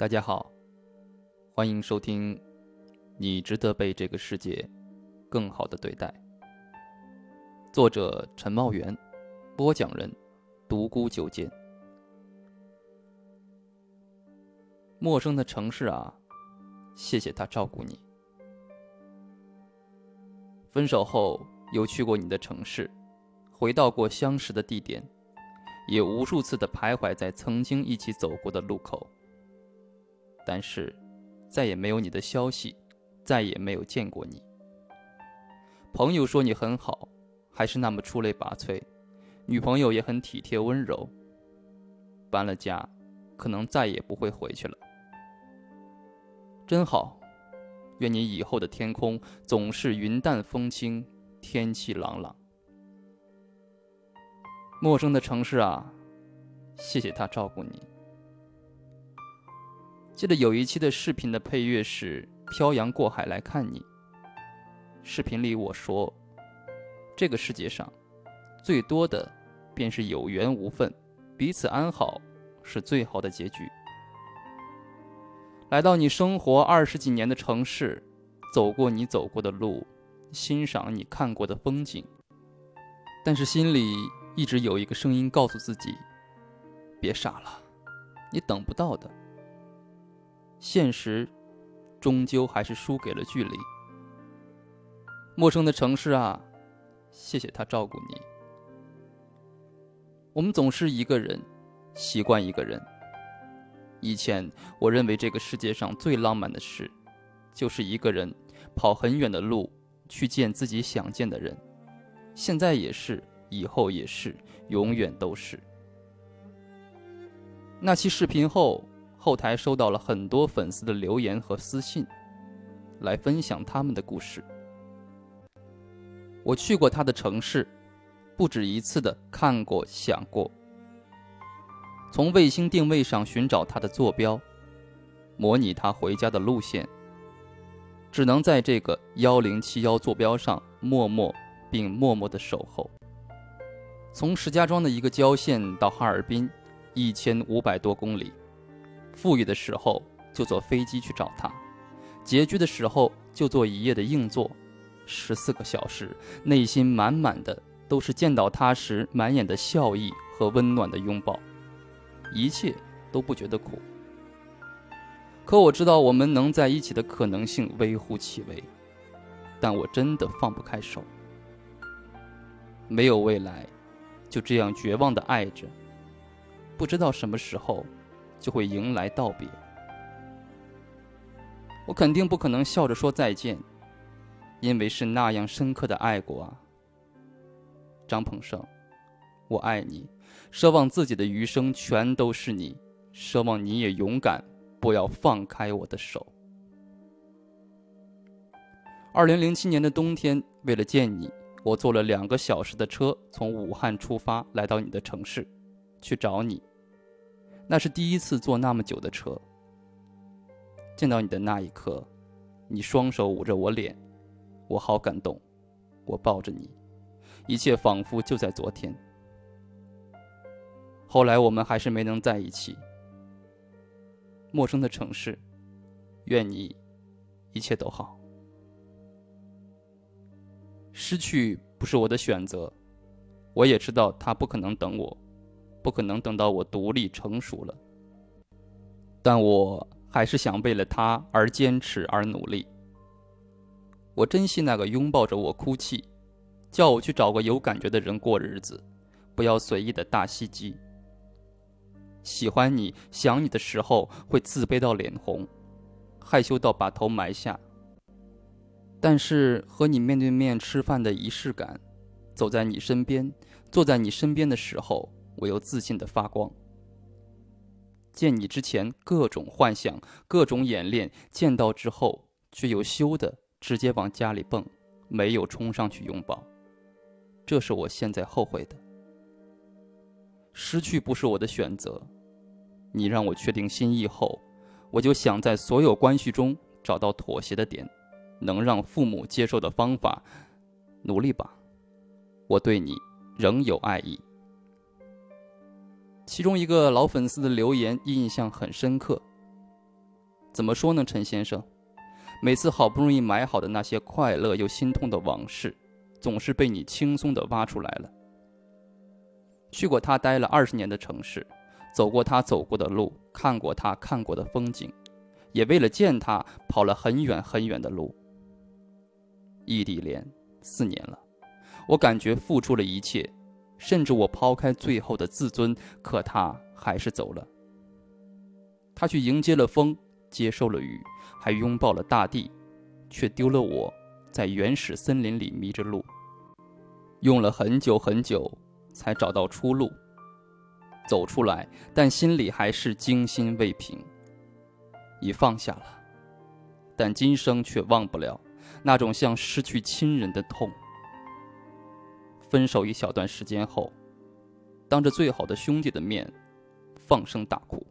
大家好，欢迎收听《你值得被这个世界更好的对待》。作者：陈茂元，播讲人：独孤九剑。陌生的城市啊，谢谢他照顾你。分手后又去过你的城市，回到过相识的地点，也无数次的徘徊在曾经一起走过的路口。但是，再也没有你的消息，再也没有见过你。朋友说你很好，还是那么出类拔萃，女朋友也很体贴温柔。搬了家，可能再也不会回去了。真好，愿你以后的天空总是云淡风轻，天气朗朗。陌生的城市啊，谢谢他照顾你。记得有一期的视频的配乐是《漂洋过海来看你》。视频里我说，这个世界上，最多的便是有缘无分，彼此安好是最好的结局。来到你生活二十几年的城市，走过你走过的路，欣赏你看过的风景，但是心里一直有一个声音告诉自己：别傻了，你等不到的。现实，终究还是输给了距离。陌生的城市啊，谢谢他照顾你。我们总是一个人，习惯一个人。以前我认为这个世界上最浪漫的事，就是一个人跑很远的路去见自己想见的人。现在也是，以后也是，永远都是。那期视频后。后台收到了很多粉丝的留言和私信，来分享他们的故事。我去过他的城市，不止一次的看过、想过。从卫星定位上寻找他的坐标，模拟他回家的路线。只能在这个幺零七幺坐标上默默并默默的守候。从石家庄的一个郊县到哈尔滨，一千五百多公里。富裕的时候就坐飞机去找他，拮据的时候就坐一夜的硬座，十四个小时，内心满满的都是见到他时满眼的笑意和温暖的拥抱，一切都不觉得苦。可我知道我们能在一起的可能性微乎其微，但我真的放不开手。没有未来，就这样绝望的爱着，不知道什么时候。就会迎来道别。我肯定不可能笑着说再见，因为是那样深刻的爱过啊。张鹏生，我爱你，奢望自己的余生全都是你，奢望你也勇敢，不要放开我的手。二零零七年的冬天，为了见你，我坐了两个小时的车从武汉出发，来到你的城市，去找你。那是第一次坐那么久的车。见到你的那一刻，你双手捂着我脸，我好感动。我抱着你，一切仿佛就在昨天。后来我们还是没能在一起。陌生的城市，愿你一切都好。失去不是我的选择，我也知道他不可能等我。不可能等到我独立成熟了，但我还是想为了他而坚持而努力。我珍惜那个拥抱着我哭泣，叫我去找个有感觉的人过日子，不要随意的大戏机。喜欢你想你的时候会自卑到脸红，害羞到把头埋下。但是和你面对面吃饭的仪式感，走在你身边，坐在你身边的时候。我又自信的发光。见你之前各种幻想，各种演练，见到之后却又羞的直接往家里蹦，没有冲上去拥抱。这是我现在后悔的。失去不是我的选择，你让我确定心意后，我就想在所有关系中找到妥协的点，能让父母接受的方法，努力吧。我对你仍有爱意。其中一个老粉丝的留言印象很深刻，怎么说呢，陈先生？每次好不容易买好的那些快乐又心痛的往事，总是被你轻松地挖出来了。去过他待了二十年的城市，走过他走过的路，看过他看过的风景，也为了见他跑了很远很远的路。异地恋四年了，我感觉付出了一切，甚至我抛开最后的自尊，可他还是走了。他去迎接了风，接受了雨，还拥抱了大地，却丢了我，在原始森林里迷着路，用了很久很久。才找到出路，走出来，但心里还是惊心未平。已放下了，但今生却忘不了那种像失去亲人的痛。分手一小段时间后，当着最好的兄弟的面，放声大哭，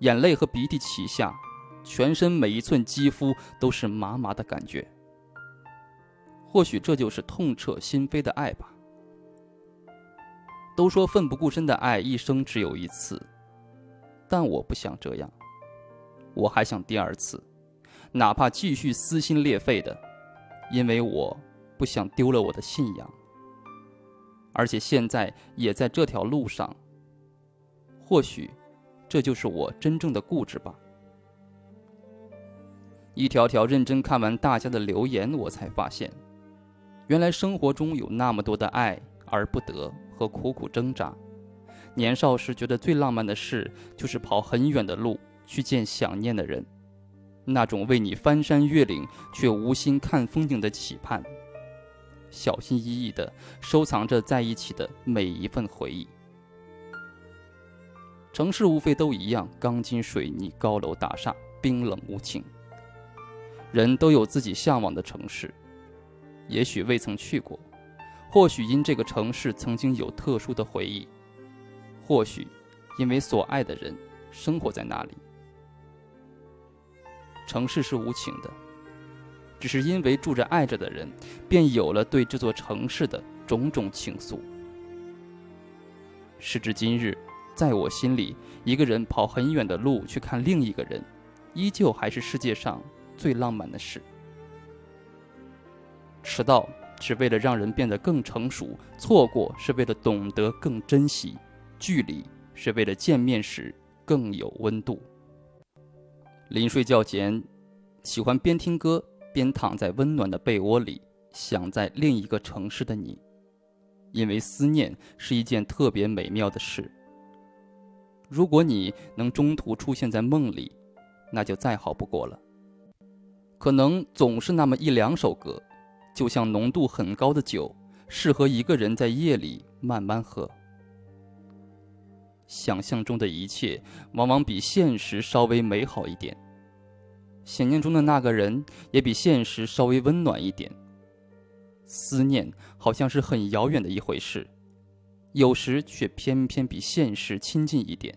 眼泪和鼻涕齐下，全身每一寸肌肤都是麻麻的感觉。或许这就是痛彻心扉的爱吧。都说奋不顾身的爱一生只有一次，但我不想这样。我还想第二次，哪怕继续撕心裂肺的，因为我不想丢了我的信仰。而且现在也在这条路上。或许，这就是我真正的固执吧。一条条认真看完大家的留言，我才发现，原来生活中有那么多的爱而不得。和苦苦挣扎，年少时觉得最浪漫的事就是跑很远的路去见想念的人，那种为你翻山越岭却无心看风景的期盼，小心翼翼地收藏着在一起的每一份回忆。城市无非都一样，钢筋水泥、高楼大厦，冰冷无情。人都有自己向往的城市，也许未曾去过。或许因这个城市曾经有特殊的回忆，或许因为所爱的人生活在那里。城市是无情的，只是因为住着爱着的人，便有了对这座城市的种种情愫。时至今日，在我心里，一个人跑很远的路去看另一个人，依旧还是世界上最浪漫的事。迟到。是为了让人变得更成熟，错过是为了懂得更珍惜，距离是为了见面时更有温度。临睡觉前，喜欢边听歌边躺在温暖的被窝里，想在另一个城市的你，因为思念是一件特别美妙的事。如果你能中途出现在梦里，那就再好不过了。可能总是那么一两首歌。就像浓度很高的酒，适合一个人在夜里慢慢喝。想象中的一切，往往比现实稍微美好一点。想念中的那个人，也比现实稍微温暖一点。思念好像是很遥远的一回事，有时却偏偏比现实亲近一点。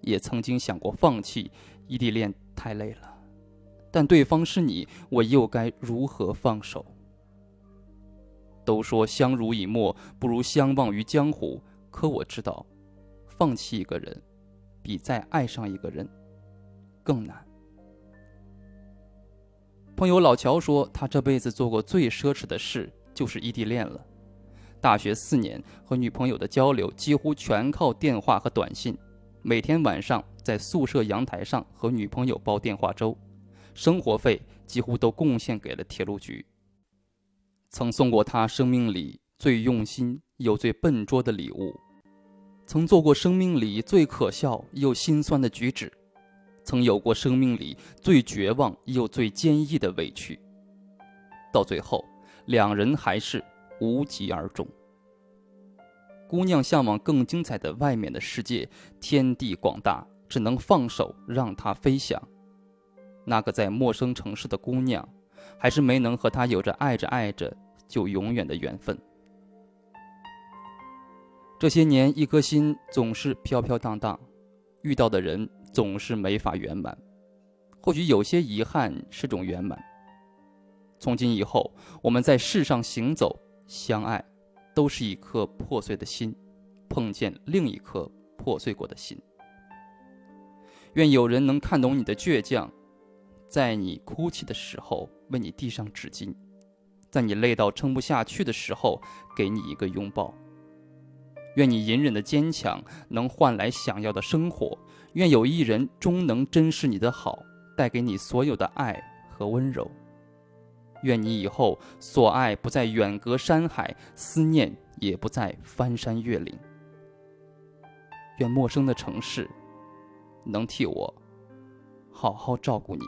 也曾经想过放弃异地恋，太累了。但对方是你，我又该如何放手？都说相濡以沫不如相忘于江湖，可我知道，放弃一个人，比再爱上一个人更难。朋友老乔说，他这辈子做过最奢侈的事就是异地恋了。大学四年和女朋友的交流几乎全靠电话和短信，每天晚上在宿舍阳台上和女朋友煲电话粥。生活费几乎都贡献给了铁路局。曾送过他生命里最用心又最笨拙的礼物，曾做过生命里最可笑又心酸的举止，曾有过生命里最绝望又最坚毅的委屈。到最后，两人还是无疾而终。姑娘向往更精彩的外面的世界，天地广大，只能放手让它飞翔。那个在陌生城市的姑娘，还是没能和他有着爱着爱着就永远的缘分。这些年，一颗心总是飘飘荡荡，遇到的人总是没法圆满。或许有些遗憾是种圆满。从今以后，我们在世上行走，相爱，都是一颗破碎的心，碰见另一颗破碎过的心。愿有人能看懂你的倔强，在你哭泣的时候为你递上纸巾，在你累到撑不下去的时候给你一个拥抱。愿你隐忍的坚强能换来想要的生活。愿有一人终能珍视你的好，带给你所有的爱和温柔。愿你以后所爱不再远隔山海，思念也不再翻山越岭。愿陌生的城市能替我好好照顾你。